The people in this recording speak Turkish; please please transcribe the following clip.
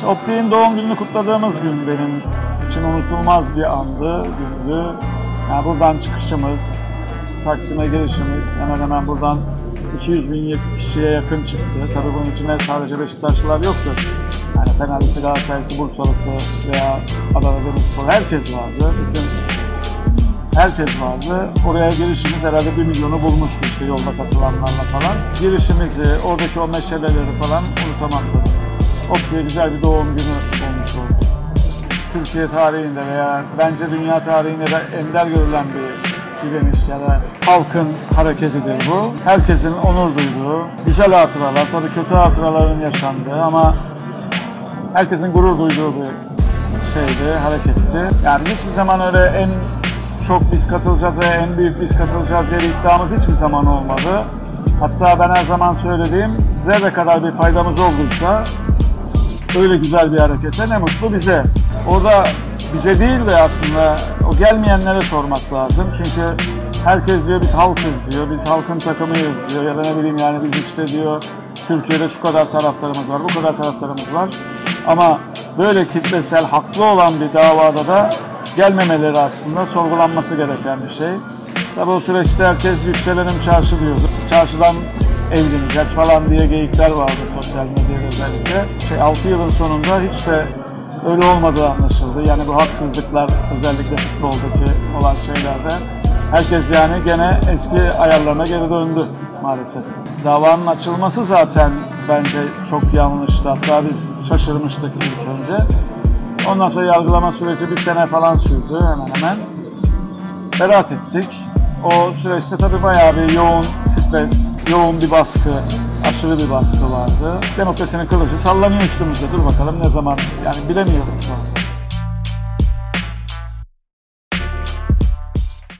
İşte Optik'in doğum gününü kutladığımız gün benim için unutulmaz bir andı, gündü. Yani buradan çıkışımız, Taksim'e girişimiz hemen hemen buradan 200 bin kişiye yakın çıktı. Tabii bunun içinde sadece Beşiktaşlılar yoktu. Yani Fenerlisi, Galatasaraylısı, Bursalısı veya Adana Demirspor herkes vardı. Bütün herkes vardı. Oraya girişimiz herhalde bir milyonu bulmuştu işte yolda katılanlarla falan. Girişimizi, oradaki o meşaleleri falan unutamam tabii. Optik'e güzel bir doğum günü olmuş oldu. Türkiye tarihinde veya bence dünya tarihinde de ender görülen bir direniş ya da halkın hareketidir bu. Herkesin onur duyduğu, güzel hatıralar, tabii kötü hatıraların yaşandığı ama herkesin gurur duyduğu bir şeydi, hareketti. Yani hiçbir zaman öyle en çok biz katılacağız ve en büyük biz katılacağız diye bir iddiamız hiçbir zaman olmadı. Hatta ben her zaman söylediğim zerre kadar bir faydamız olduysa öyle güzel bir harekete ne mutlu bize. Orada bize değil de aslında o gelmeyenlere sormak lazım. Çünkü herkes diyor biz halkız diyor, biz halkın takımıyız diyor ya da ne bileyim yani biz işte diyor Türkiye'de şu kadar taraftarımız var, bu kadar taraftarımız var. Ama böyle kitlesel haklı olan bir davada da gelmemeleri aslında sorgulanması gereken bir şey. Tabi o süreçte herkes yükselenim çarşı diyordu. Çarşıdan evleneceğiz falan diye geyikler vardı sosyal medyada özellikle. Şey, 6 yılın sonunda hiç de öyle olmadığı anlaşıldı. Yani bu haksızlıklar özellikle futboldaki olan şeylerde herkes yani gene eski ayarlarına geri döndü maalesef. Davanın açılması zaten bence çok yanlıştı. Hatta biz şaşırmıştık ilk önce. Ondan sonra yargılama süreci bir sene falan sürdü hemen hemen. Beraat ettik. O süreçte tabii bayağı bir yoğun stres, yoğun bir baskı, aşırı bir baskı vardı. Demokrasinin kılıcı sallanıyor üstümüzde. Dur bakalım ne zaman, yani bilemiyorum şu an.